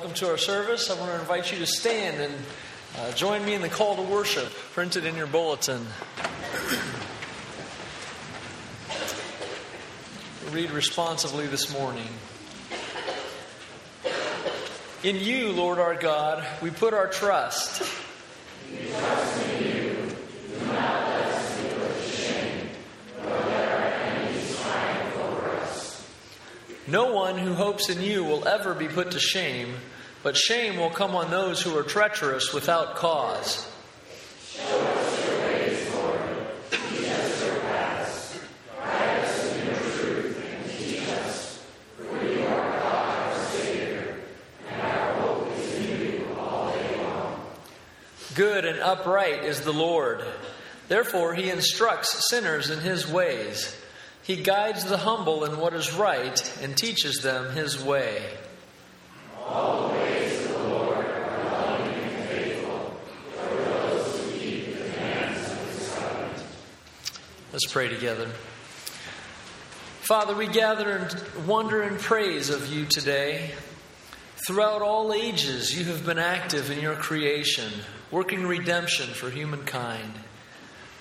Welcome to our service. I want to invite you to stand and uh, join me in the call to worship printed in your bulletin. Read responsively this morning. In you, Lord our God, we put our trust. No one who hopes in you will ever be put to shame, but shame will come on those who are treacherous without cause. Good and upright is the Lord. Therefore, he instructs sinners in his ways. He guides the humble in what is right and teaches them his way. All the ways of the Lord are loving and faithful for those who keep the commands of his. Let's pray together. Father, we gather in wonder and praise of you today. Throughout all ages, you have been active in your creation, working redemption for humankind.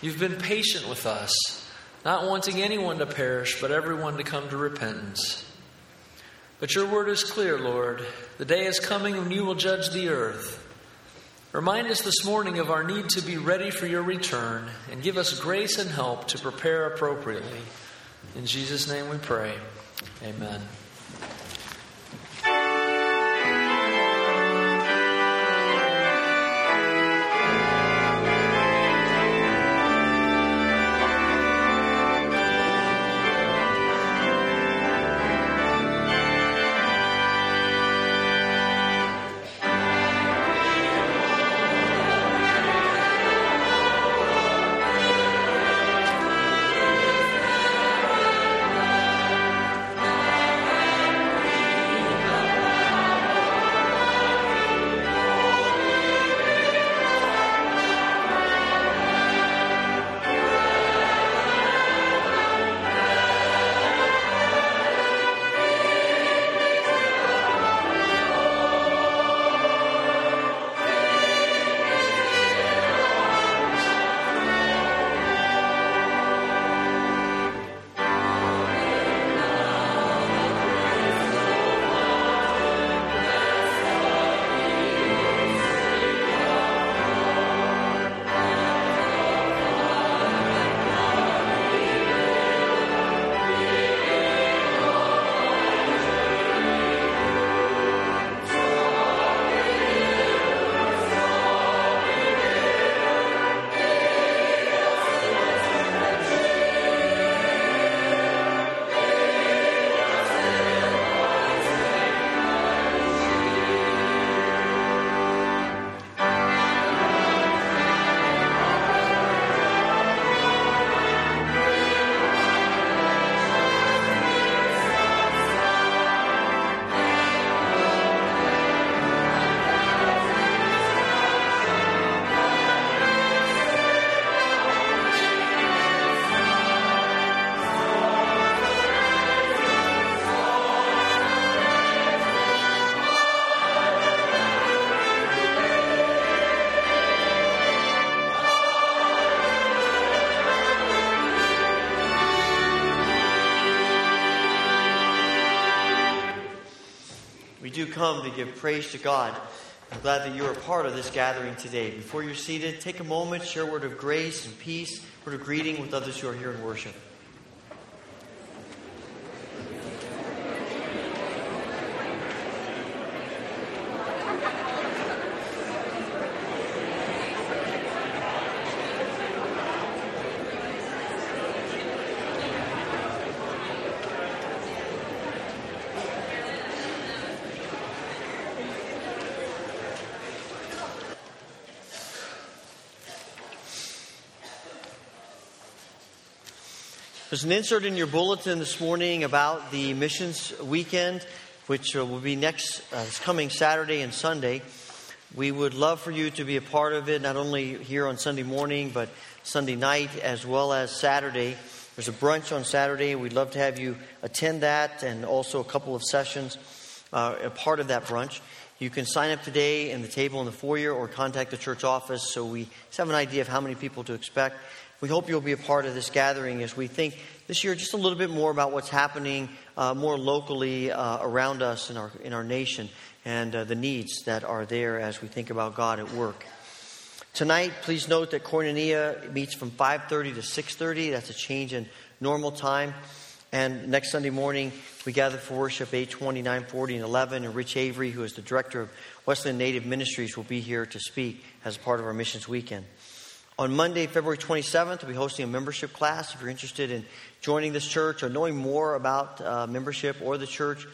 You've been patient with us not wanting anyone to perish, but everyone to come to repentance. But your word is clear, Lord. The day is coming when you will judge the earth. Remind us this morning of our need to be ready for your return and give us grace and help to prepare appropriately. In Jesus' name we pray. Amen. Come to give praise to God. I'm glad that you're a part of this gathering today. Before you're seated, take a moment, share a word of grace and peace, word of greeting with others who are here in worship. There's an insert in your bulletin this morning about the missions weekend, which uh, will be next uh, coming Saturday and Sunday. We would love for you to be a part of it, not only here on Sunday morning, but Sunday night as well as Saturday. There's a brunch on Saturday. We'd love to have you attend that and also a couple of sessions uh, a part of that brunch. You can sign up today in the table in the foyer or contact the church office so we have an idea of how many people to expect. We hope you'll be a part of this gathering as we think this year just a little bit more about what's happening uh, more locally uh, around us in our, in our nation and uh, the needs that are there as we think about God at work. Tonight, please note that Koinonia meets from 5.30 to 6.30. That's a change in normal time. And next Sunday morning, we gather for worship 8, 20, 9, 40, and 11. And Rich Avery, who is the director of Wesleyan Native Ministries, will be here to speak as part of our missions weekend. On Monday, February 27th, we'll be hosting a membership class. If you're interested in joining this church or knowing more about uh, membership or the church,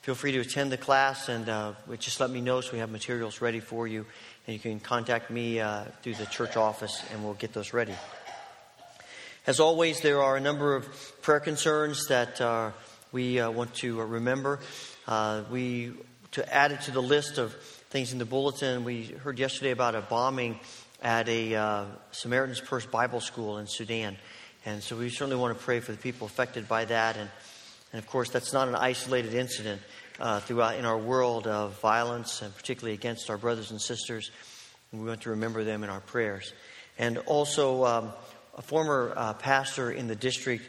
feel free to attend the class and uh, just let me know so we have materials ready for you. And you can contact me uh, through the church office and we'll get those ready. As always, there are a number of prayer concerns that uh, we uh, want to remember. Uh, we to add it to the list of things in the bulletin. We heard yesterday about a bombing at a uh, Samaritan's Purse Bible School in Sudan, and so we certainly want to pray for the people affected by that. And, and of course, that's not an isolated incident uh, throughout in our world of violence, and particularly against our brothers and sisters. And we want to remember them in our prayers. And also. Um, a former uh, pastor in the district,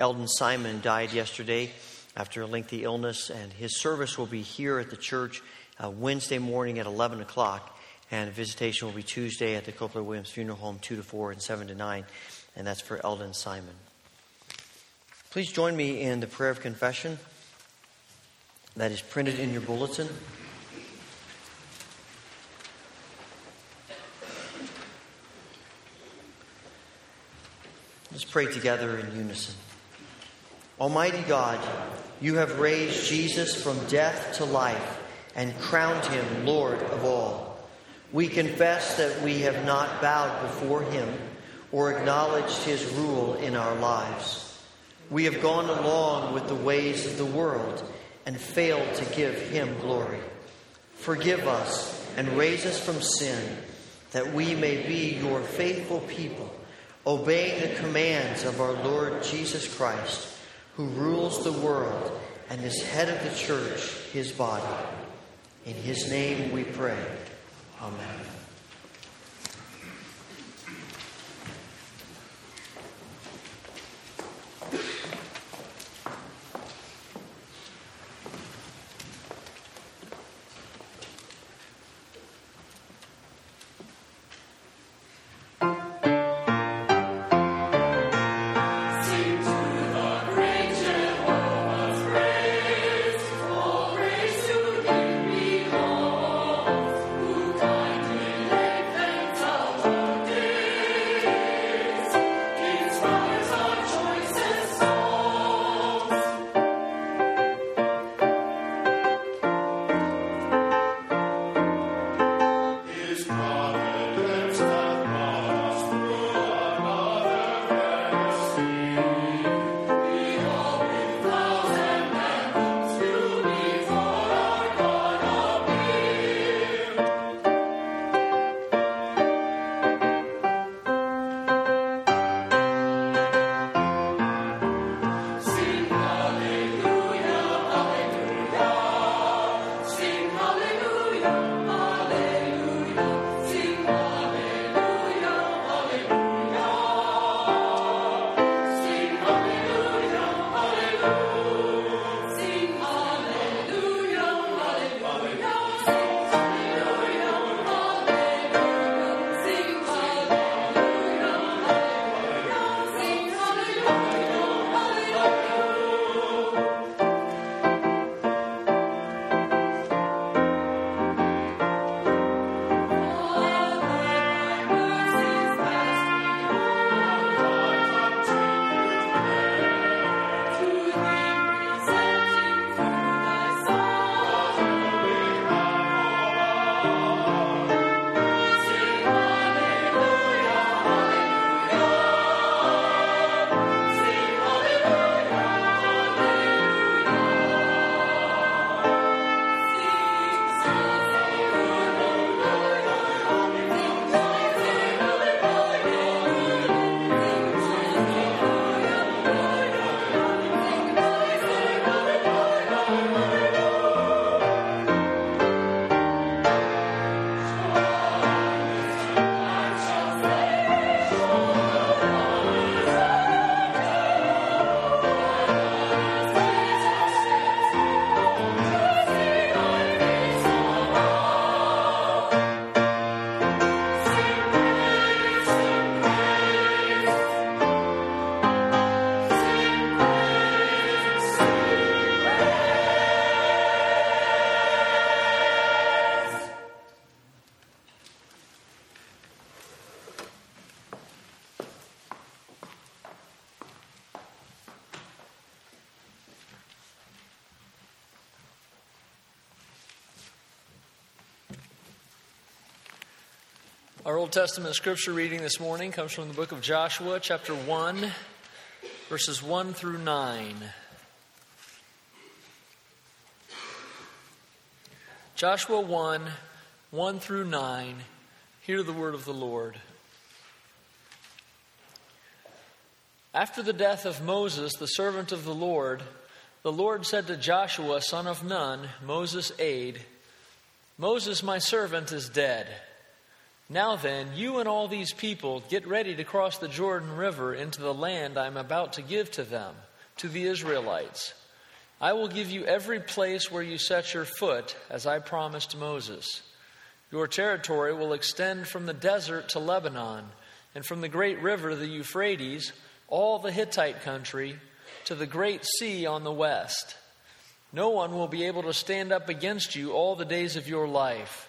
Eldon Simon, died yesterday after a lengthy illness, and his service will be here at the church uh, Wednesday morning at 11 o'clock, and visitation will be Tuesday at the Copeland Williams Funeral Home, 2 to 4 and 7 to 9, and that's for Eldon Simon. Please join me in the prayer of confession that is printed in your bulletin. Let's pray together in unison. Almighty God, you have raised Jesus from death to life and crowned him Lord of all. We confess that we have not bowed before him or acknowledged his rule in our lives. We have gone along with the ways of the world and failed to give him glory. Forgive us and raise us from sin that we may be your faithful people obeying the commands of our Lord Jesus Christ, who rules the world and is head of the church, his body. In his name we pray. Amen. Our Old Testament scripture reading this morning comes from the book of Joshua, chapter 1, verses 1 through 9. Joshua 1, 1 through 9. Hear the word of the Lord. After the death of Moses, the servant of the Lord, the Lord said to Joshua, son of Nun, Moses' aide, Moses, my servant, is dead. Now then, you and all these people get ready to cross the Jordan River into the land I am about to give to them, to the Israelites. I will give you every place where you set your foot, as I promised Moses. Your territory will extend from the desert to Lebanon, and from the great river, the Euphrates, all the Hittite country, to the great sea on the west. No one will be able to stand up against you all the days of your life.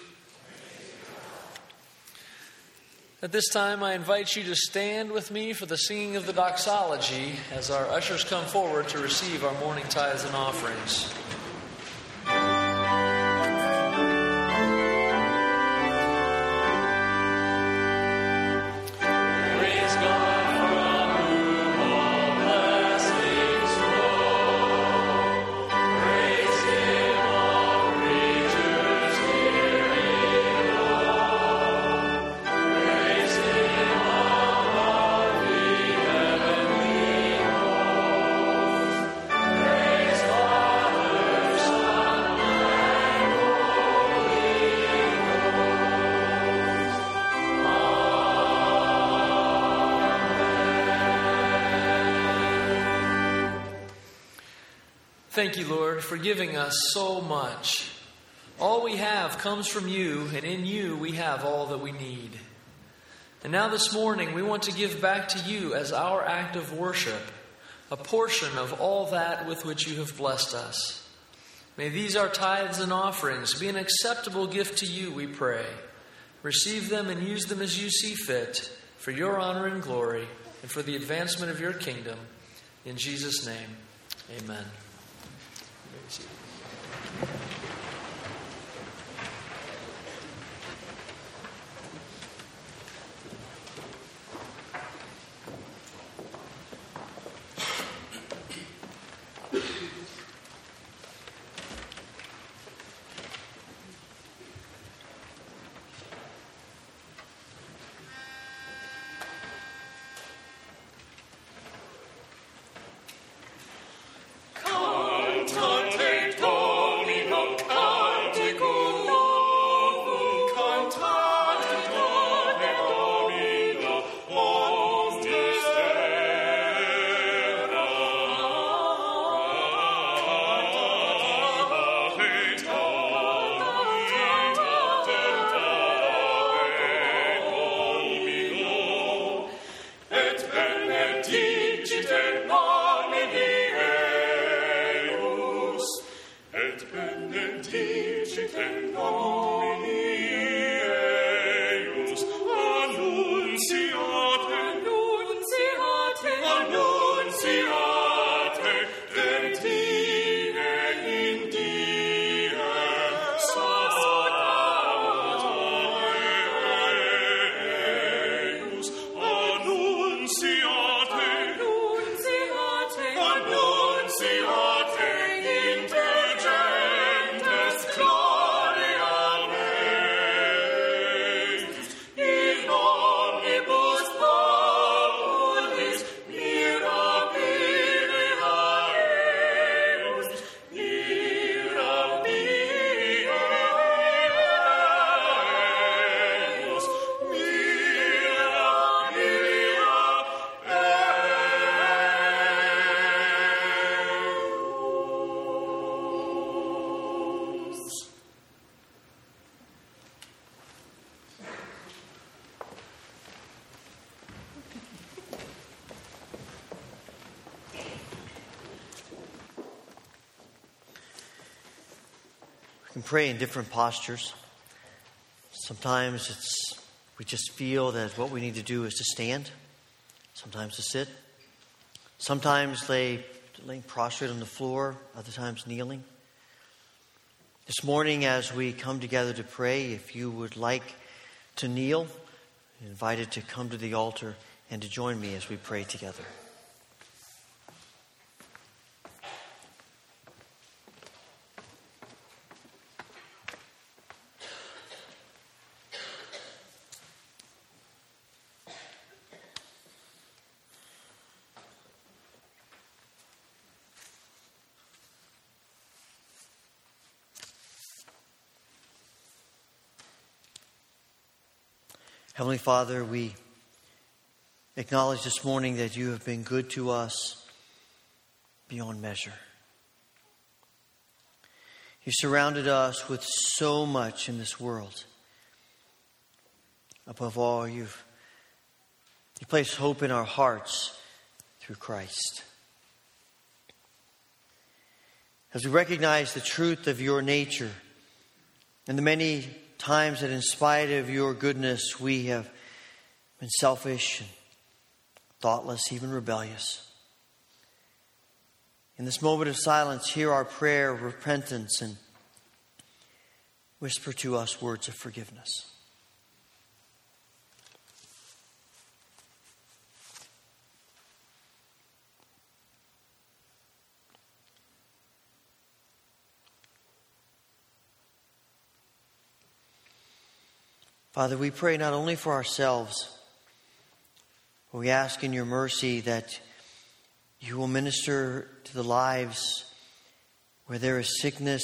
At this time, I invite you to stand with me for the singing of the doxology as our ushers come forward to receive our morning tithes and offerings. Thank you, Lord, for giving us so much. All we have comes from you, and in you we have all that we need. And now this morning, we want to give back to you as our act of worship a portion of all that with which you have blessed us. May these, our tithes and offerings, be an acceptable gift to you, we pray. Receive them and use them as you see fit, for your honor and glory, and for the advancement of your kingdom. In Jesus' name, amen. Curitiba. Pray in different postures. Sometimes it's we just feel that what we need to do is to stand, sometimes to sit, sometimes lay laying prostrate on the floor, other times kneeling. This morning, as we come together to pray, if you would like to kneel, invited to come to the altar and to join me as we pray together. Father, we acknowledge this morning that you have been good to us beyond measure. You surrounded us with so much in this world. Above all, you've you placed hope in our hearts through Christ. As we recognize the truth of your nature and the many times that, in spite of your goodness, we have been selfish and thoughtless, even rebellious. In this moment of silence, hear our prayer of repentance and whisper to us words of forgiveness. Father, we pray not only for ourselves, but we ask in your mercy that you will minister to the lives where there is sickness,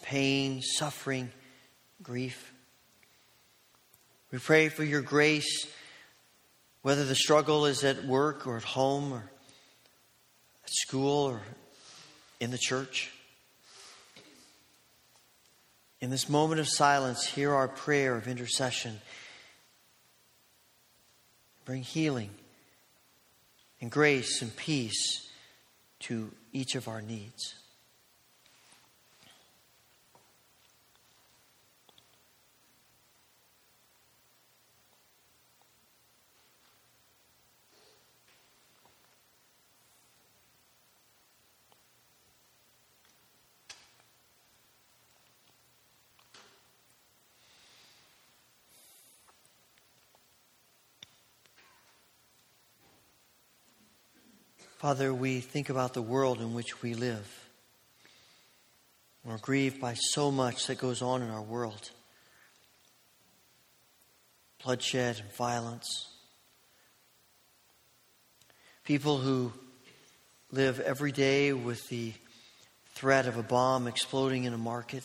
pain, suffering, grief. We pray for your grace, whether the struggle is at work or at home or at school or in the church. In this moment of silence, hear our prayer of intercession. Bring healing and grace and peace to each of our needs. Father, we think about the world in which we live. We're grieved by so much that goes on in our world bloodshed and violence. People who live every day with the threat of a bomb exploding in a market.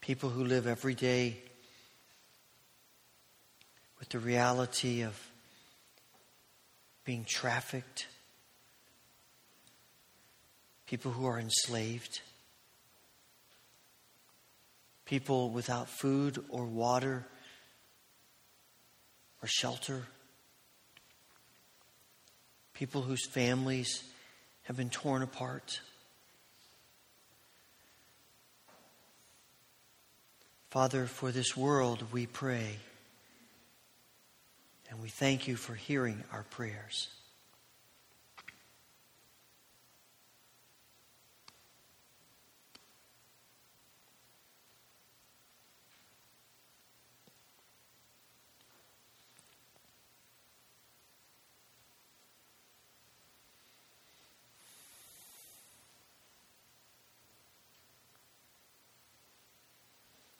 People who live every day with the reality of being trafficked, people who are enslaved, people without food or water or shelter, people whose families have been torn apart. Father, for this world we pray. And we thank you for hearing our prayers.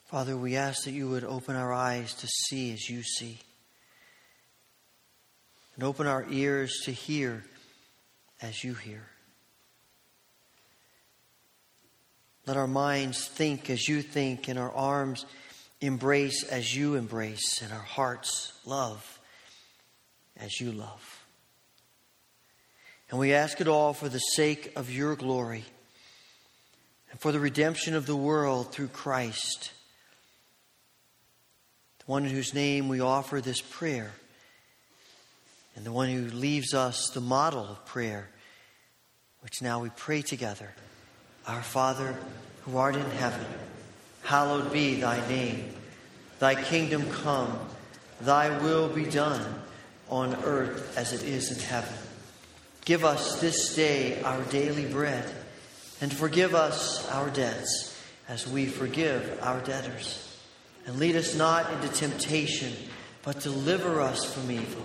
Father, we ask that you would open our eyes to see as you see and open our ears to hear as you hear. Let our minds think as you think, and our arms embrace as you embrace, and our hearts love as you love. And we ask it all for the sake of your glory and for the redemption of the world through Christ, the one in whose name we offer this prayer and the one who leaves us the model of prayer, which now we pray together Our Father, who art in heaven, hallowed be thy name. Thy kingdom come, thy will be done on earth as it is in heaven. Give us this day our daily bread, and forgive us our debts as we forgive our debtors. And lead us not into temptation, but deliver us from evil.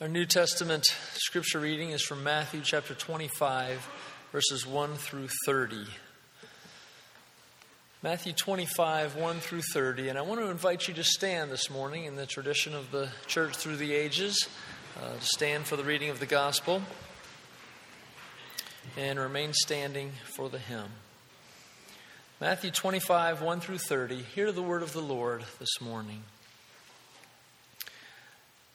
Our New Testament scripture reading is from Matthew chapter 25, verses 1 through 30. Matthew 25, 1 through 30. And I want to invite you to stand this morning in the tradition of the church through the ages, uh, to stand for the reading of the gospel, and remain standing for the hymn. Matthew 25, 1 through 30. Hear the word of the Lord this morning.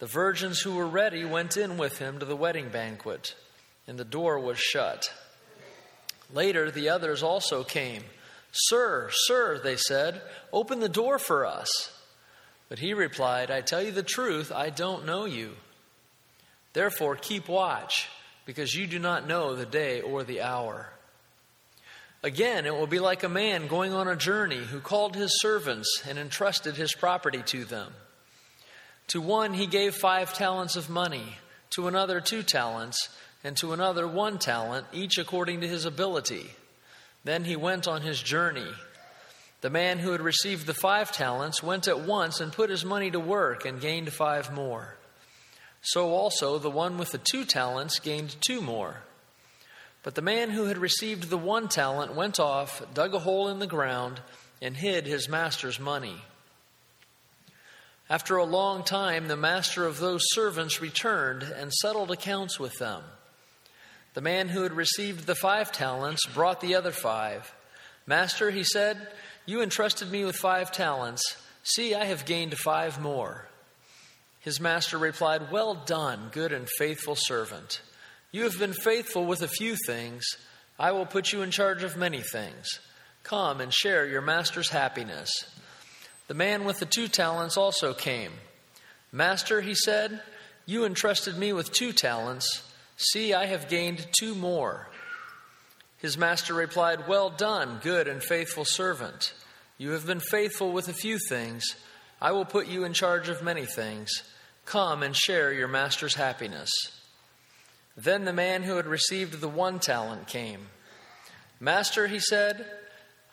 The virgins who were ready went in with him to the wedding banquet, and the door was shut. Later, the others also came. Sir, sir, they said, open the door for us. But he replied, I tell you the truth, I don't know you. Therefore, keep watch, because you do not know the day or the hour. Again, it will be like a man going on a journey who called his servants and entrusted his property to them. To one he gave five talents of money, to another two talents, and to another one talent, each according to his ability. Then he went on his journey. The man who had received the five talents went at once and put his money to work and gained five more. So also the one with the two talents gained two more. But the man who had received the one talent went off, dug a hole in the ground, and hid his master's money. After a long time, the master of those servants returned and settled accounts with them. The man who had received the five talents brought the other five. Master, he said, you entrusted me with five talents. See, I have gained five more. His master replied, Well done, good and faithful servant. You have been faithful with a few things. I will put you in charge of many things. Come and share your master's happiness. The man with the two talents also came. Master, he said, you entrusted me with two talents. See, I have gained two more. His master replied, Well done, good and faithful servant. You have been faithful with a few things. I will put you in charge of many things. Come and share your master's happiness. Then the man who had received the one talent came. Master, he said,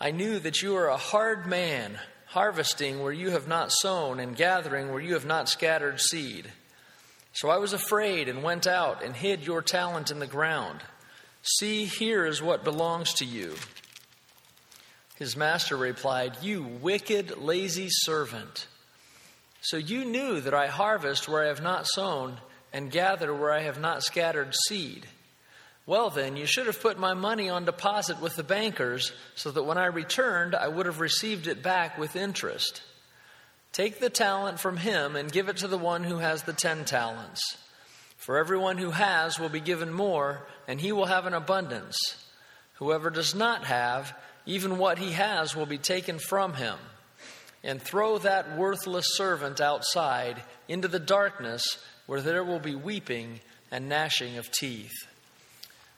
I knew that you are a hard man harvesting where you have not sown, and gathering where you have not scattered seed. So I was afraid and went out and hid your talent in the ground. See, here is what belongs to you. His master replied, You wicked, lazy servant. So you knew that I harvest where I have not sown, and gather where I have not scattered seed. Well, then, you should have put my money on deposit with the bankers so that when I returned, I would have received it back with interest. Take the talent from him and give it to the one who has the ten talents. For everyone who has will be given more, and he will have an abundance. Whoever does not have, even what he has will be taken from him. and throw that worthless servant outside into the darkness where there will be weeping and gnashing of teeth.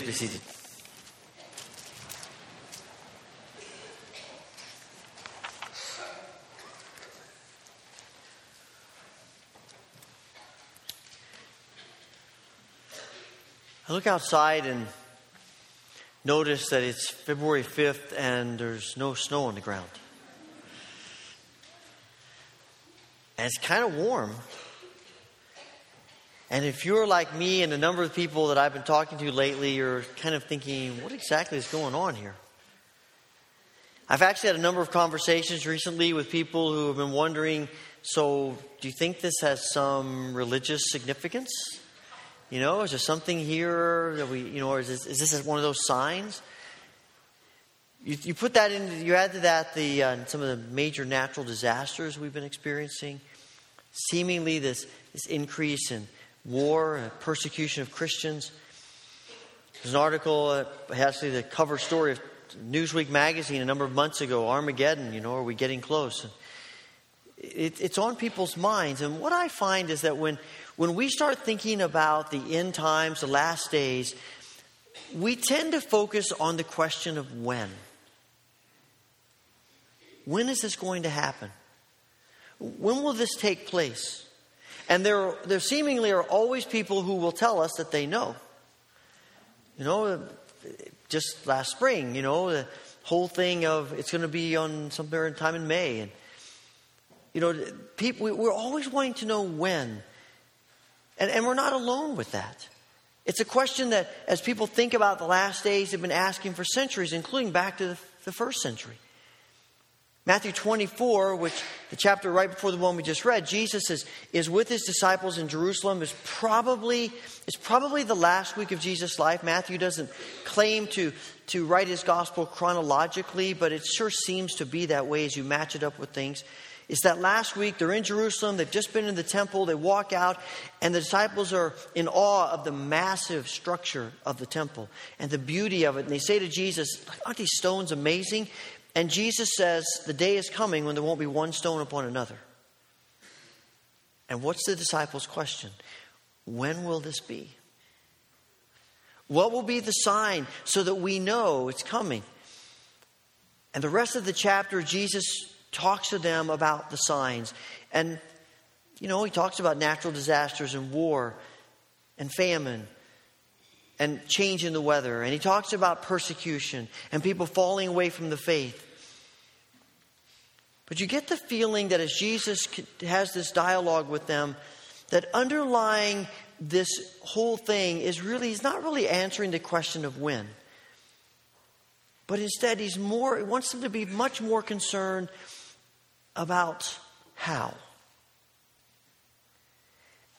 Please be seated. I look outside and notice that it's February 5th and there's no snow on the ground. And it's kind of warm. And if you're like me and a number of people that I've been talking to lately, you're kind of thinking, what exactly is going on here? I've actually had a number of conversations recently with people who have been wondering so, do you think this has some religious significance? You know, is there something here that we, you know, or is this, is this one of those signs? You, you put that in, you add to that the, uh, some of the major natural disasters we've been experiencing, seemingly this, this increase in war persecution of Christians. There's an article, uh, actually the cover story of Newsweek magazine a number of months ago, Armageddon, you know, are we getting close? It, it's on people's minds. And what I find is that when, when we start thinking about the end times, the last days, we tend to focus on the question of when. When is this going to happen? When will this take place? And there, there seemingly are always people who will tell us that they know. You know, just last spring, you know, the whole thing of it's going to be on somewhere time in May. And, you know, people, we're always wanting to know when. And, and we're not alone with that. It's a question that, as people think about the last days, have been asking for centuries, including back to the, the first century. Matthew 24, which the chapter right before the one we just read, Jesus is, is with his disciples in Jerusalem. is probably it's probably the last week of Jesus' life. Matthew doesn't claim to, to write his gospel chronologically, but it sure seems to be that way as you match it up with things. It's that last week, they're in Jerusalem, they've just been in the temple, they walk out, and the disciples are in awe of the massive structure of the temple and the beauty of it. And they say to Jesus, Aren't these stones amazing? And Jesus says, The day is coming when there won't be one stone upon another. And what's the disciples' question? When will this be? What will be the sign so that we know it's coming? And the rest of the chapter, Jesus talks to them about the signs. And, you know, he talks about natural disasters and war and famine and change in the weather. And he talks about persecution and people falling away from the faith. But you get the feeling that as Jesus has this dialogue with them, that underlying this whole thing is really, he's not really answering the question of when. But instead, he's more, he wants them to be much more concerned about how.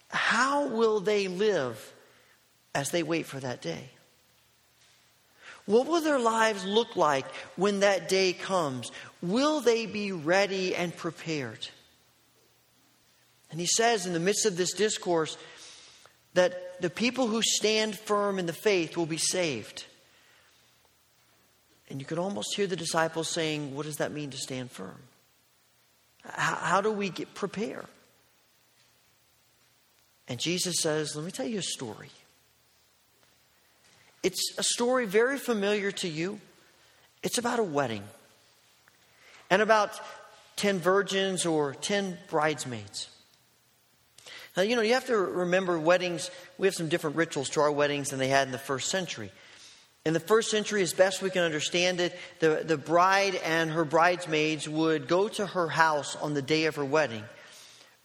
How will they live as they wait for that day? What will their lives look like when that day comes? Will they be ready and prepared? And he says in the midst of this discourse that the people who stand firm in the faith will be saved. And you can almost hear the disciples saying, What does that mean to stand firm? How, how do we get prepare? And Jesus says, Let me tell you a story. It's a story very familiar to you. It's about a wedding and about 10 virgins or 10 bridesmaids. Now, you know, you have to remember weddings, we have some different rituals to our weddings than they had in the first century. In the first century, as best we can understand it, the, the bride and her bridesmaids would go to her house on the day of her wedding.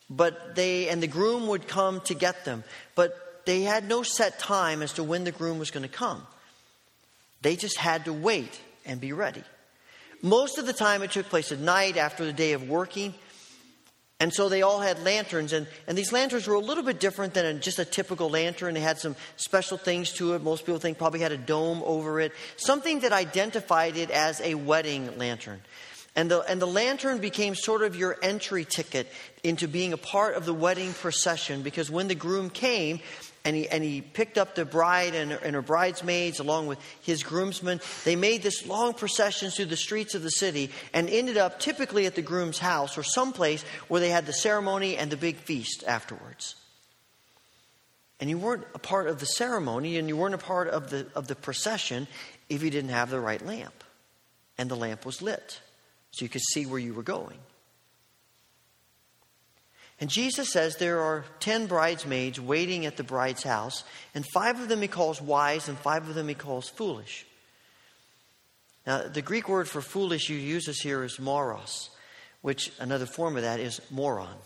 But they and the groom would come to get them. But they had no set time as to when the groom was going to come. They just had to wait and be ready. Most of the time it took place at night after the day of working. And so they all had lanterns, and, and these lanterns were a little bit different than just a typical lantern. They had some special things to it. Most people think probably had a dome over it, something that identified it as a wedding lantern. And the, and the lantern became sort of your entry ticket into being a part of the wedding procession because when the groom came, and he, and he picked up the bride and and her bridesmaids along with his groomsmen. They made this long procession through the streets of the city and ended up typically at the groom's house or someplace where they had the ceremony and the big feast afterwards. And you weren't a part of the ceremony and you weren't a part of the, of the procession if you didn't have the right lamp. And the lamp was lit so you could see where you were going. And Jesus says there are 10 bridesmaids waiting at the bride's house, and five of them he calls wise, and five of them he calls foolish. Now, the Greek word for foolish you uses here is moros, which another form of that is moron.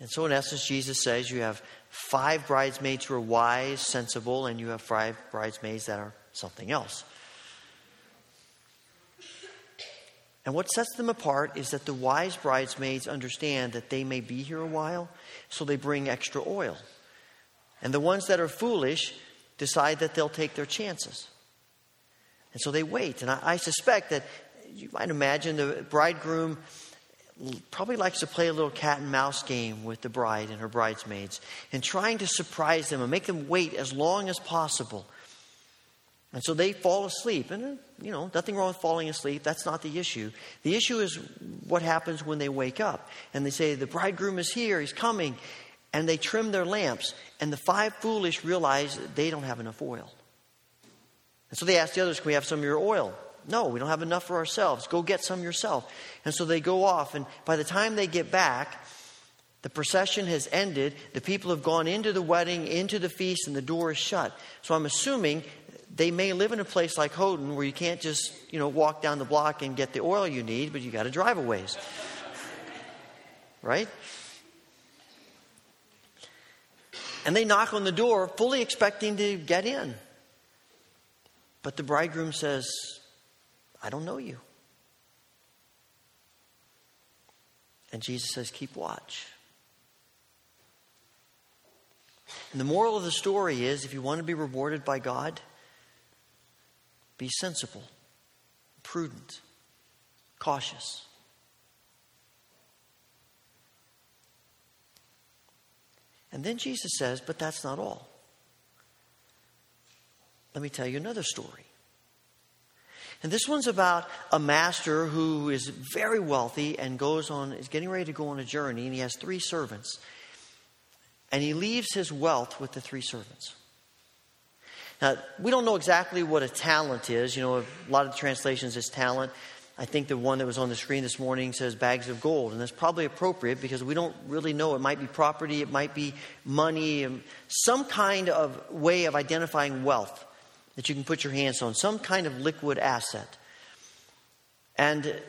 And so, in essence, Jesus says you have five bridesmaids who are wise, sensible, and you have five bridesmaids that are something else. And what sets them apart is that the wise bridesmaids understand that they may be here a while, so they bring extra oil. And the ones that are foolish decide that they'll take their chances. And so they wait. And I, I suspect that you might imagine the bridegroom probably likes to play a little cat and mouse game with the bride and her bridesmaids and trying to surprise them and make them wait as long as possible and so they fall asleep. And, you know, nothing wrong with falling asleep. That's not the issue. The issue is what happens when they wake up. And they say, The bridegroom is here, he's coming. And they trim their lamps. And the five foolish realize they don't have enough oil. And so they ask the others, Can we have some of your oil? No, we don't have enough for ourselves. Go get some yourself. And so they go off. And by the time they get back, the procession has ended. The people have gone into the wedding, into the feast, and the door is shut. So I'm assuming they may live in a place like Houghton where you can't just, you know, walk down the block and get the oil you need, but you got to drive a ways. right? And they knock on the door fully expecting to get in. But the bridegroom says, I don't know you. And Jesus says, Keep watch. And the moral of the story is if you want to be rewarded by God, be sensible, prudent, cautious. And then Jesus says, But that's not all. Let me tell you another story. And this one's about a master who is very wealthy and goes on, is getting ready to go on a journey, and he has three servants. And he leaves his wealth with the three servants. Now, we don't know exactly what a talent is. You know, a lot of the translations is talent. I think the one that was on the screen this morning says bags of gold, and that's probably appropriate because we don't really know. It might be property, it might be money, some kind of way of identifying wealth that you can put your hands on, some kind of liquid asset. And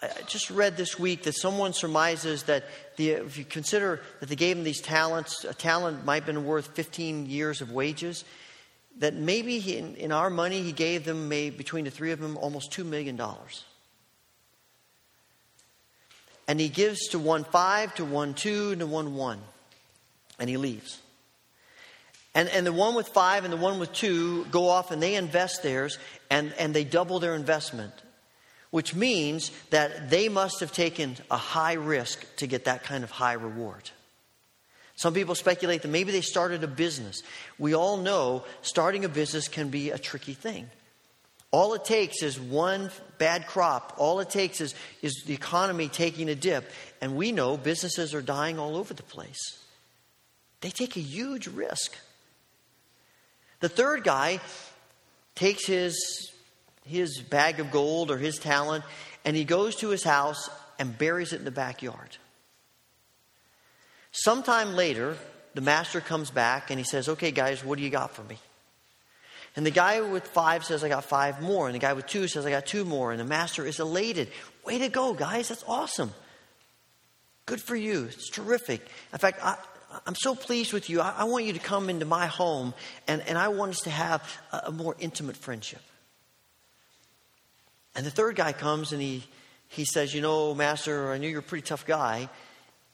I just read this week that someone surmises that the, if you consider that they gave him these talents, a talent might have been worth 15 years of wages, that maybe he, in, in, our money he gave them, maybe between the three of them, almost $2 million. And he gives to one five, to one two, and to one one. And he leaves. And, and the one with five and the one with two go off and they invest theirs and, and they double their investment, which means that they must have taken a high risk to get that kind of high reward. Some people speculate that maybe they started a business. We all know starting a business can be a tricky thing. All it takes is one bad crop. All it takes is, is the economy taking a dip. And we know businesses are dying all over the place. They take a huge risk. The third guy takes his, his bag of gold or his talent and he goes to his house and buries it in the backyard. Sometime later, the master comes back and he says, Okay, guys, what do you got for me? And the guy with five says, I got five more. And the guy with two says, I got two more. And the master is elated. Way to go, guys. That's awesome. Good for you. It's terrific. In fact, I, I'm so pleased with you. I, I, want you to come into my home, and, and I want us to have a, a more intimate friendship. And the third guy comes and he, he says, You know, Master, I knew you're a pretty tough guy,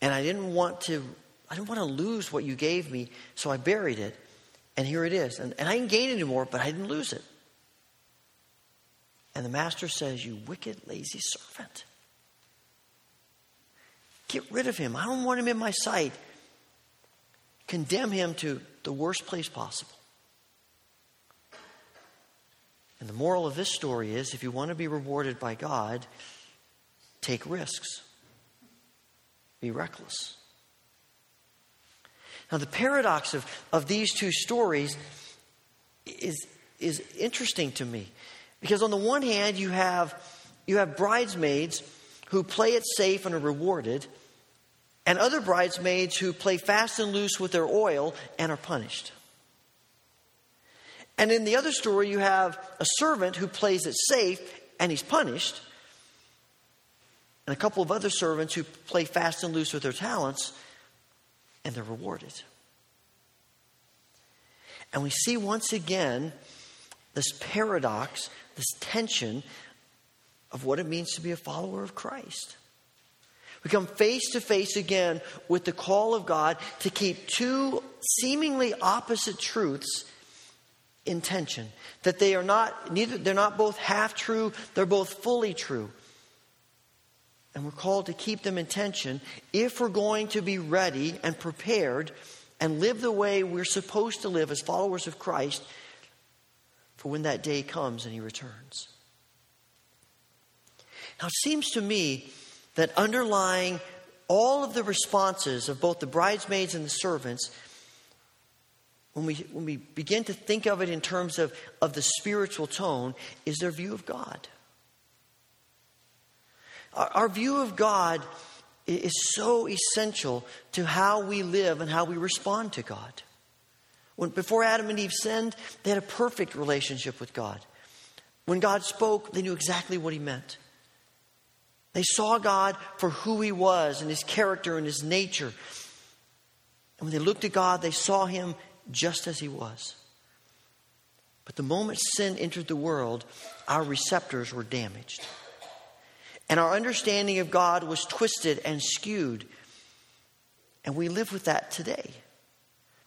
and I didn't want to. I didn't want to lose what you gave me, so I buried it. And here it is. And, and I didn't gain any more, but I didn't lose it. And the master says, You wicked, lazy servant. Get rid of him. I don't want him in my sight condemn him to the worst place possible. And the moral of this story is if you want to be rewarded by God, take risks, be reckless. Now, the paradox of, of these two stories is, is interesting to me because, on the one hand, you have, you have bridesmaids who play it safe and are rewarded and other bridesmaids who play fast and loose with their oil and are punished. And in the other story, you have a servant who plays it safe and he's punished, and a couple of other servants who play fast and loose with their talents and they're rewarded. And we see once again this paradox, this tension of what it means to be a follower of Christ. We come face to face again with the call of God to keep two seemingly opposite truths in tension. That they are not neither they're not both half true, they're both fully true. And we're called to keep them in tension if we're going to be ready and prepared and live the way we're supposed to live as followers of Christ for when that day comes and he returns. Now, it seems to me that underlying all of the responses of both the bridesmaids and the servants, when we, when we begin to think of it in terms of, of the spiritual tone, is their view of God. Our, view of God is so essential to how we live and how we respond to God. When, before Adam and Eve sinned, they had a perfect relationship with God. When God spoke, they knew exactly what He meant. They saw God for who He was and His character and His nature. And when they looked at God, they saw Him just as He was. But the moment sin entered the world, our receptors were damaged. And our understanding of God was twisted and skewed. And we live with that today.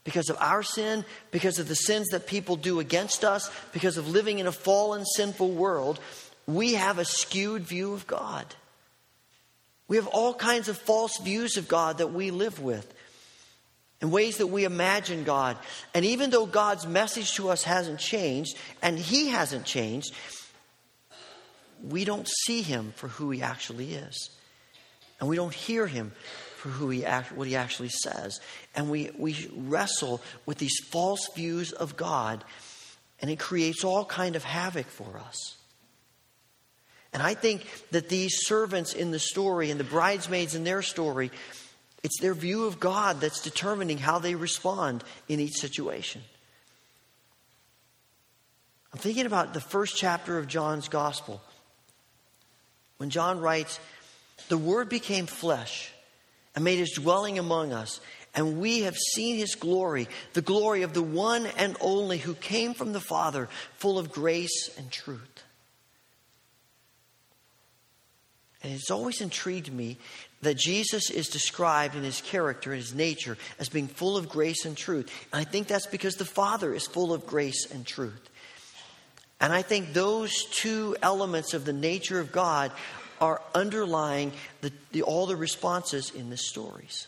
Because of our sin, because of the sins that people do against us, because of living in a fallen, sinful world, we have a skewed view of God. We have all kinds of false views of God that we live with in ways that we imagine God. And even though God's message to us hasn't changed, and He hasn't changed, we don't see Him for who He actually is. And we don't hear Him for who he act, what He actually says. And we, we wrestle with these false views of God, and it creates all kind of havoc for us. And I think that these servants in the story and the bridesmaids in their story it's their view of God that's determining how they respond in each situation. I'm thinking about the first chapter of John's gospel. When John writes, The Word became flesh and made his dwelling among us, and we have seen his glory, the glory of the one and only who came from the Father, full of grace and truth. And it's always intrigued me that Jesus is described in his character and his nature as being full of grace and truth. And I think that's because the Father is full of grace and truth. And I think those two elements of the nature of God are underlying the, the, all the responses in the stories.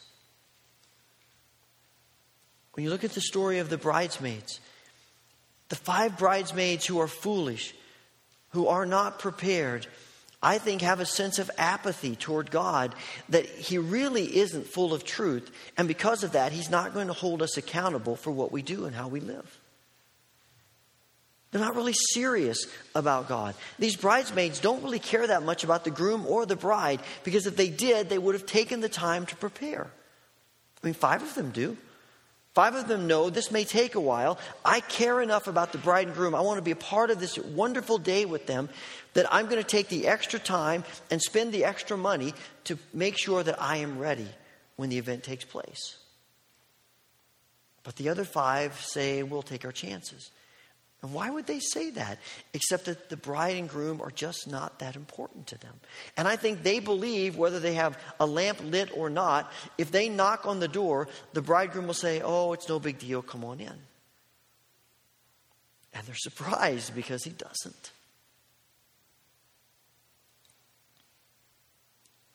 When you look at the story of the bridesmaids, the five bridesmaids who are foolish, who are not prepared, I think, have a sense of apathy toward God that He really isn't full of truth. And because of that, He's not going to hold us accountable for what we do and how we live. They're not really serious about God. These bridesmaids don't really care that much about the groom or the bride because if they did, they would have taken the time to prepare. I mean, five of them do. Five of them know this may take a while. I care enough about the bride and groom. I want to be a part of this wonderful day with them that I'm going to take the extra time and spend the extra money to make sure that I am ready when the event takes place. But the other five say, we'll take our chances. And why would they say that? Except that the bride and groom are just not that important to them. And I think they believe, whether they have a lamp lit or not, if they knock on the door, the bridegroom will say, Oh, it's no big deal, come on in. And they're surprised because he doesn't.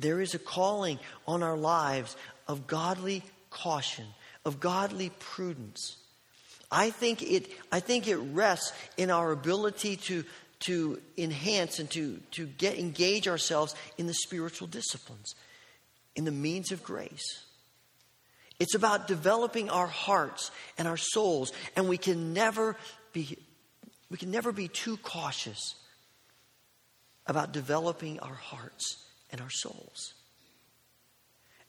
There is a calling on our lives of godly caution, of godly prudence. I think it, I think it rests in our ability to, to enhance and to, to get, engage ourselves in the spiritual disciplines, in the means of grace. It's about developing our hearts and our souls, and we can never be, we can never be too cautious about developing our hearts and our souls.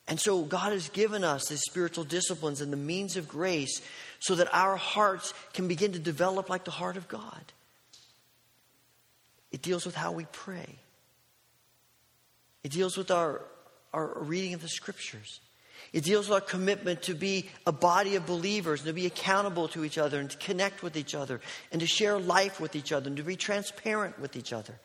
And so God has given us these spiritual disciplines and the means of grace so that our hearts can begin to develop like the heart of God. It deals with how we pray. It deals with our, our reading of the scriptures. It deals with our commitment to be a body of believers and to be accountable to each other and to connect with each other and to share life with each other and to be transparent with each other.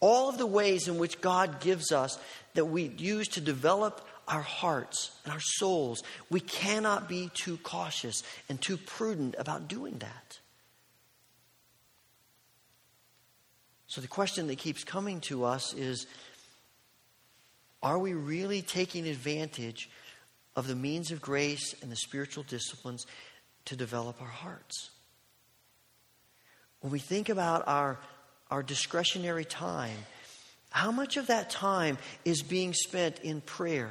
All of the ways in which God gives us that we use to develop our hearts and our souls, we cannot be too cautious and too prudent about doing that. So, the question that keeps coming to us is Are we really taking advantage of the means of grace and the spiritual disciplines to develop our hearts? When we think about our our discretionary time, how much of that time is being spent in prayer,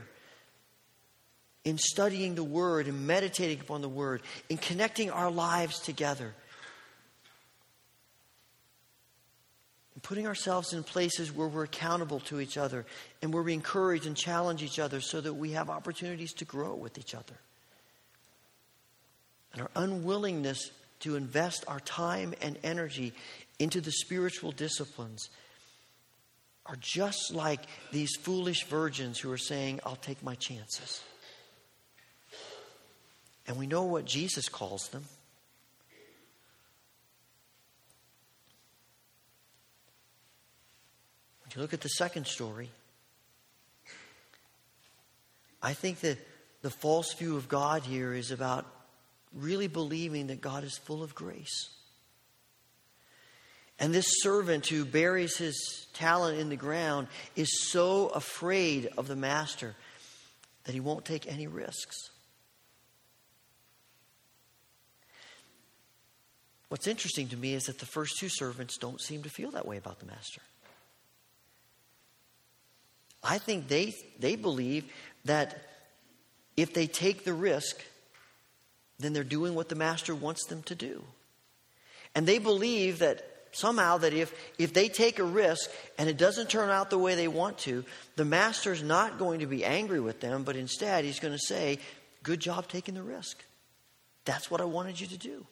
in studying the Word, in meditating upon the Word, in connecting our lives together? in putting ourselves in places where we're accountable to each other and where we encourage and challenge each other so that we have opportunities to grow with each other. And our unwillingness to invest our time and energy into the spiritual disciplines are just like these foolish virgins who are saying, I'll take my chances. And we know what Jesus calls them. When you Look at the second story. I think that the false view of God here is about really believing that God is full of grace. And this servant who buries his talent in the ground is so afraid of the master that he won't take any risks. What's interesting to me is that the first two servants don't seem to feel that way about the master. I think they, they believe that if they take the risk, then they're doing what the master wants them to do. And they believe that somehow that if, if they take a risk and it doesn't turn out the way they want to, the master's not going to be angry with them, but instead he's going to say, Good job taking the risk. That's what I wanted you to do.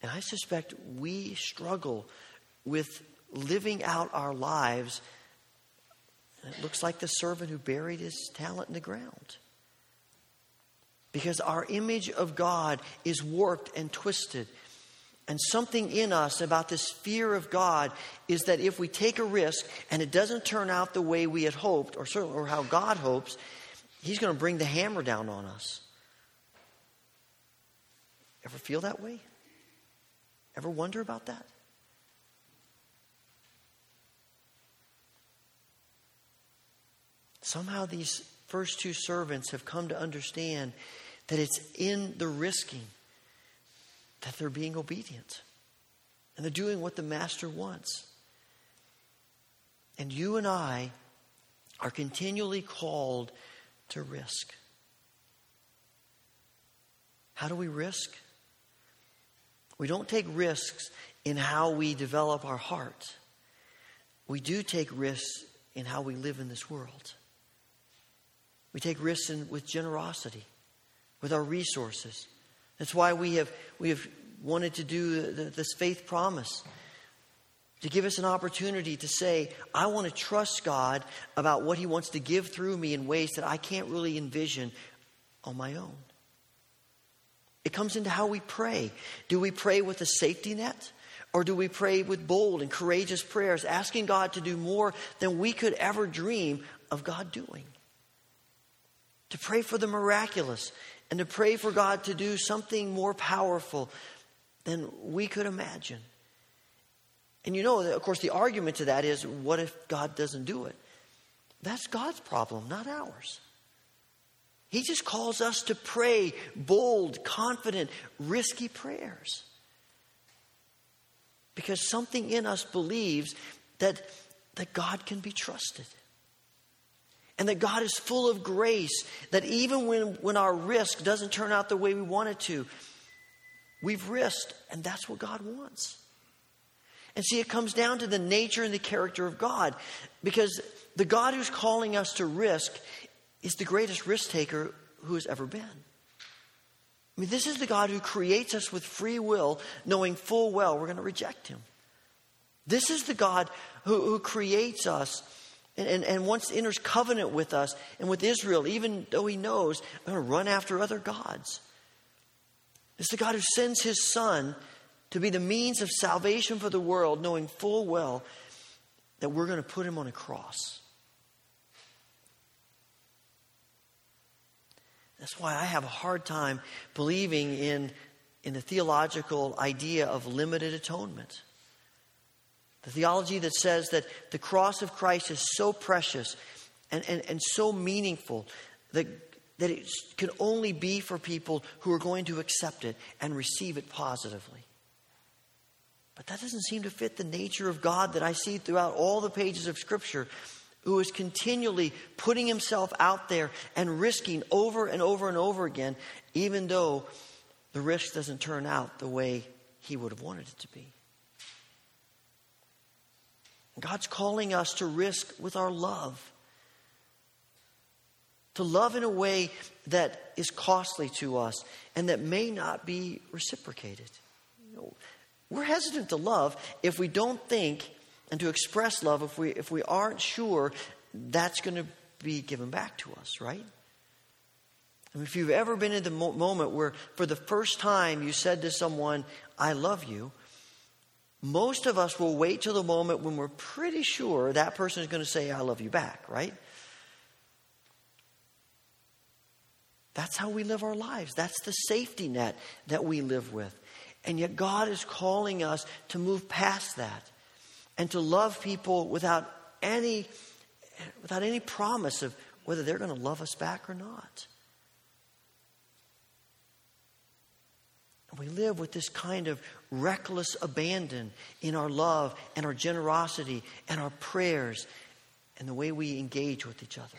And I suspect we struggle with living out our lives. It looks like the servant who buried his talent in the ground. Because our image of God is warped and twisted. And something in us about this fear of God is that if we take a risk and it doesn't turn out the way we had hoped, or certainly or how God hopes, He's going to bring the hammer down on us. Ever feel that way? Ever wonder about that? Somehow these first two servants have come to understand that it's in the risking that they're being obedient. And they're doing what the master wants. And you and I are continually called to risk. How do we risk? We don't take risks in how we develop our heart. We do take risks in how we live in this world. We take risks in, with generosity, with our resources. That's why we have, we have wanted to do the, this faith promise to give us an opportunity to say, I want to trust God about what He wants to give through me in ways that I can't really envision on my own. It comes into how we pray. Do we pray with a safety net? Or do we pray with bold and courageous prayers, asking God to do more than we could ever dream of God doing? To pray for the miraculous and to pray for God to do something more powerful than we could imagine. And you know, of course, the argument to that is what if God doesn't do it? That's God's problem, not ours. He just calls us to pray bold, confident, risky prayers. Because something in us believes that, that God can be trusted. And that God is full of grace, that even when, when our risk doesn't turn out the way we want it to, we've risked, and that's what God wants. And see, it comes down to the nature and the character of God. Because the God who's calling us to risk is the greatest risk taker who has ever been. I mean, this is the God who creates us with free will, knowing full well we're going to reject him. This is the God who, who creates us and, and, and once enters covenant with us and with Israel, even though he knows, I'm going to run after other gods. It's the God who sends his son to be the means of salvation for the world, knowing full well that we're going to put him on a cross. That's why I have a hard time believing in, in the theological idea of limited atonement. The theology that says that the cross of Christ is so precious and, and, and so meaningful that, that it can only be for people who are going to accept it and receive it positively. But that doesn't seem to fit the nature of God that I see throughout all the pages of Scripture who is continually putting himself out there and risking over and over and over again, even though the risk doesn't turn out the way he would have wanted it to be. God's calling us to risk with our love. To love in a way that is costly to us and that may not be reciprocated. You know, we're hesitant to love if we don't think and to express love if we, if we aren't sure that's going to be given back to us, right? Mean, if you've ever been in the mo- moment where, for the first time, you said to someone, I love you, most of us will wait till the moment when we're pretty sure that person is going to say, I love you back, right? That's how we live our lives. That's the safety net that we live with. And yet, God is calling us to move past that and to love people without any, without any promise of whether they're going to love us back or not. And we live with this kind of reckless abandon in our love and our generosity and our prayers and the way we engage with each other.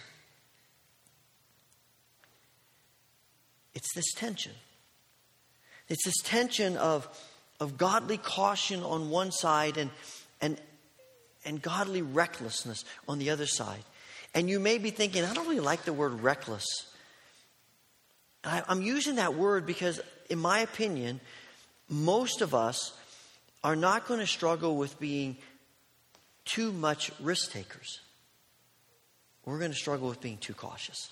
It's this tension. It's this tension of, of godly caution on one side and, and, and godly recklessness on the other side. And you may be thinking, I don't really like the word reckless. I, I'm using that word because, in my opinion, most of us are not going to struggle with being too much risk takers. We're going to struggle with being too cautious.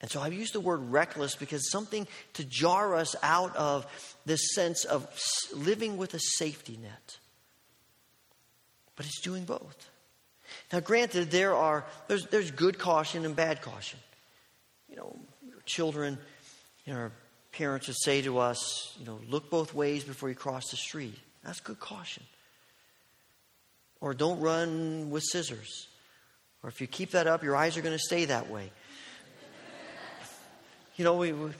And so I've used the word reckless because something to jar us out of this sense of living with a safety net. But it's doing both. Now, granted, there are there's, there's good caution and bad caution. You know, children, you know, our parents would say to us, you know, look both ways before you cross the street. That's good caution. Or don't run with scissors. Or if you keep that up, your eyes are going to stay that way. You know, we, we,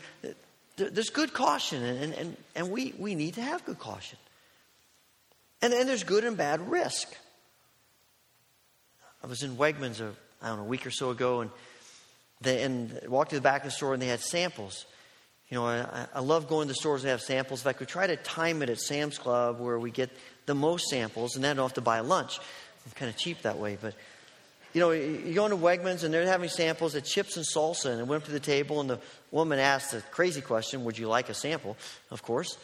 there's good caution, and, and, and we, we need to have good caution. And then there's good and bad risk. I was in Wegmans, a, I don't know, a week or so ago, and, they, and walked to the back of the store, and they had samples. You know, I, I love going to stores that have samples. In fact, we try to time it at Sam's Club where we get the most samples, and then don't have to buy lunch. It's kind of cheap that way, but you know, you go into Wegmans and they're having samples of chips and salsa, and I went up to the table, and the woman asked a crazy question Would you like a sample? Of course.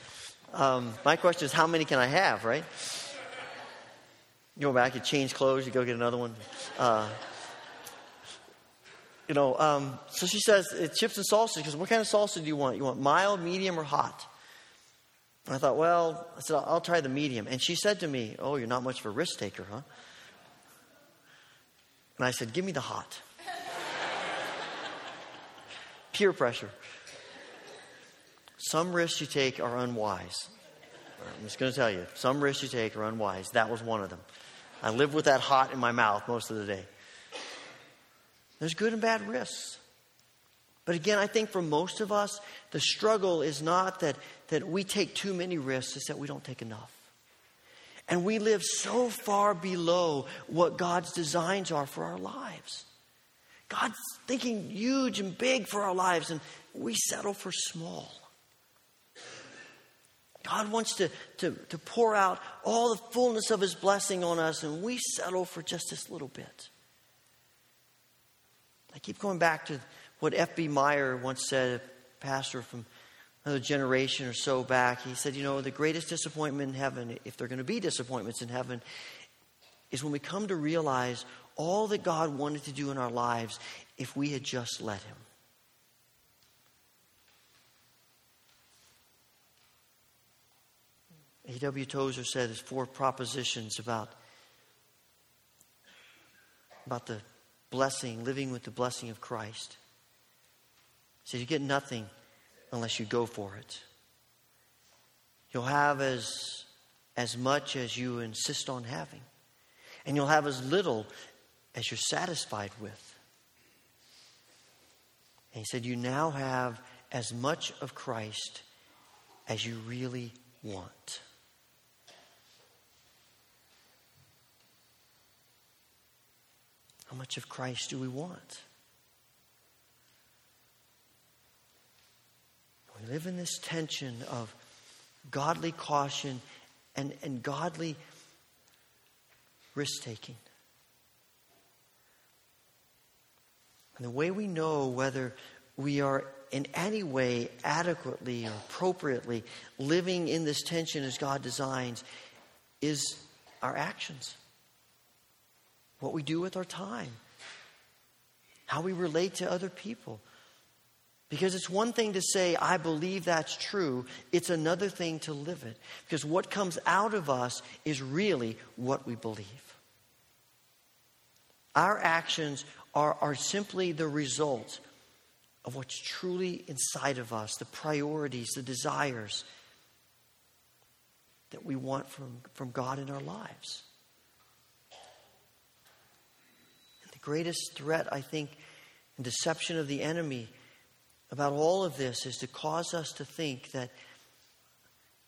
Um, my question is, How many can I have, right? You go back, you change clothes, you go get another one. Uh, you know, um, so she says, it's Chips and salsa. She goes, What kind of salsa do you want? You want mild, medium, or hot? And I thought, Well, I said, I'll try the medium. And she said to me, Oh, you're not much of a risk taker, huh? And I said, Give me the hot. Peer pressure. Some risks you take are unwise. I'm just going to tell you, some risks you take are unwise. That was one of them. I live with that hot in my mouth most of the day. There's good and bad risks. But again, I think for most of us, the struggle is not that, that we take too many risks, it's that we don't take enough. And we live so far below what God's designs are for our lives. God's thinking huge and big for our lives, and we settle for small. God wants to, to, to pour out all the fullness of His blessing on us, and we settle for just this little bit. I keep going back to what F.B. Meyer once said, a pastor from another generation or so back, he said, You know, the greatest disappointment in heaven, if there are going to be disappointments in heaven, is when we come to realize all that God wanted to do in our lives if we had just let Him. A.W. Tozer said there's four propositions about, about the blessing, living with the blessing of Christ. He said, You get nothing unless you go for it. You'll have as, as much as you insist on having, and you'll have as little as you're satisfied with. And he said, You now have as much of Christ as you really want. How much of Christ do we want? We live in this tension of godly caution and, and godly risk taking. And the way we know whether we are in any way adequately or appropriately living in this tension as God designs is our actions. What we do with our time, how we relate to other people, Because it's one thing to say, I believe that's true. It's another thing to live it. Because what comes out of us is really what we believe. Our actions are, are simply the result of what's truly inside of us, the priorities, the desires that we want from, from God in our lives. And the greatest threat, I think, and deception of the enemy about all of this is to cause us to think that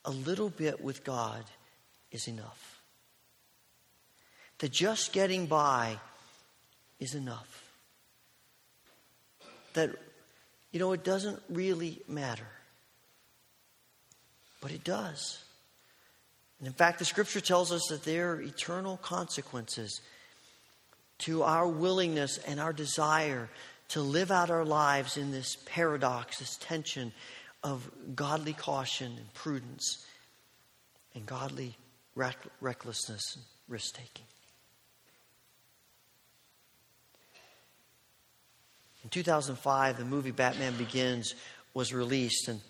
a little bit with God is enough. That just getting by is enough. That, you know, it doesn't really matter. But it does. And in fact, the scripture tells us that there are eternal consequences to our willingness and our desire to live out our lives in this paradox, this tension of godly caution and prudence and godly reck- recklessness and risk taking. In 2005, the movie Batman Begins was released, and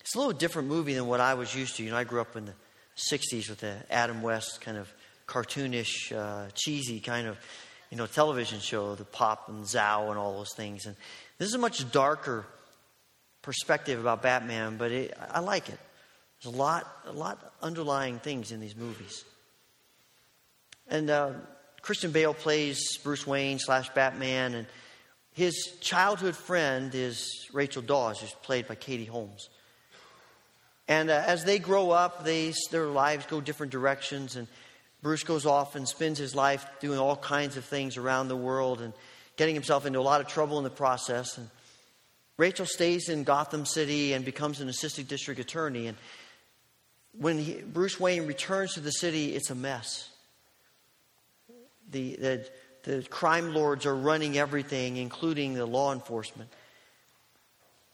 it's a little different movie than what I was used to. You know, I grew up in the 60s with the Adam West kind of cartoonish, uh, cheesy kind of you know, television show, the Pop and Zow and all those things. And this is a much darker perspective about Batman, but it, I like it. There's a lot, a lot underlying things in these movies. And uh, Christian Bale plays Bruce Wayne slash Batman, and his childhood friend is Rachel Dawes, who's played by Katie Holmes. And uh, as they grow up, they, their lives go different directions, and Bruce goes off and spends his life doing all kinds of things around the world and getting himself into a lot of trouble in the process. And Rachel stays in Gotham City and becomes an assistant district attorney. And when he, Bruce Wayne returns to the city, it's a mess. The, the, the crime lords are running everything, including the law enforcement.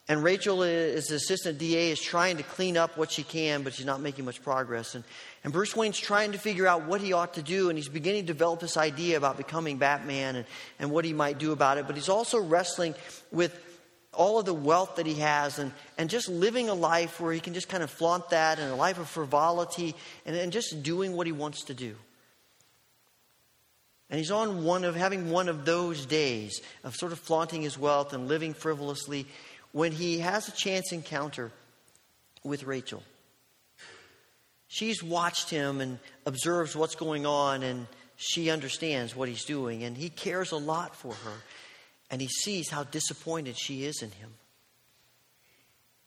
And Rachel, is as assistant DA, is trying to clean up what she can, but she's not making much progress. And, and Bruce Wayne's trying to figure out what he ought to do, and he's beginning to develop this idea about becoming Batman and, and what he might do about it. But he's also wrestling with all of the wealth that he has and, and just living a life where he can just kind of flaunt that and a life of frivolity and, and just doing what he wants to do. And he's on one of having one of those days of sort of flaunting his wealth and living frivolously when he has a chance encounter with Rachel. She's watched him and observes what's going on, and she understands what he's doing, and he cares a lot for her. And he sees how disappointed she is in him.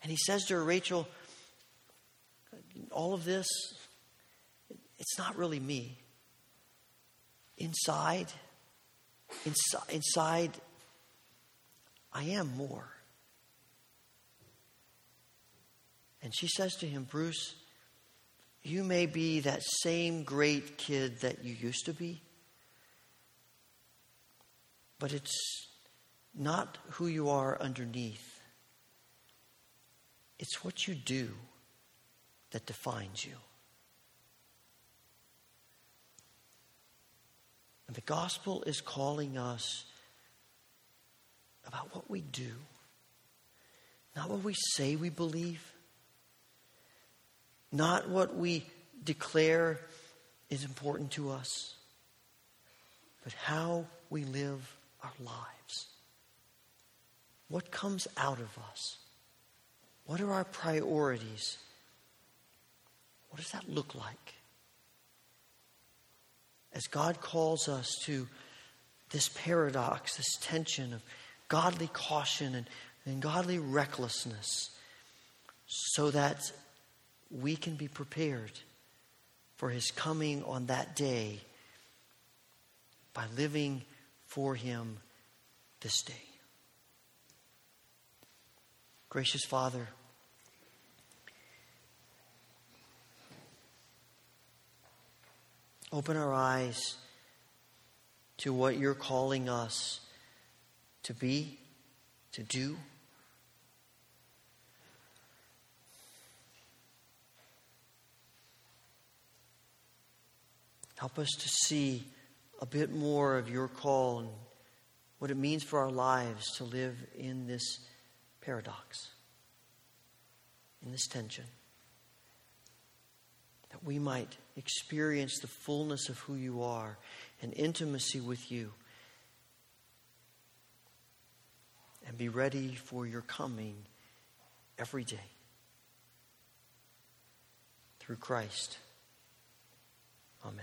And he says to her, Rachel, all of this, it's not really me. Inside, inside, inside I am more. And she says to him, Bruce, you may be that same great kid that you used to be, but it's not who you are underneath. It's what you do that defines you. And the gospel is calling us about what we do, not what we say we believe, not what we declare is important to us, but how we live our lives. What comes out of us? What are our priorities? What does that look like? As God calls us to this paradox, this tension of godly caution and, and godly recklessness, so that we can be prepared for his coming on that day by living for him this day. Gracious Father, open our eyes to what you're calling us to be, to do. Help us to see a bit more of your call and what it means for our lives to live in this paradox, in this tension, that we might experience the fullness of who you are and intimacy with you and be ready for your coming every day through Christ. Amen.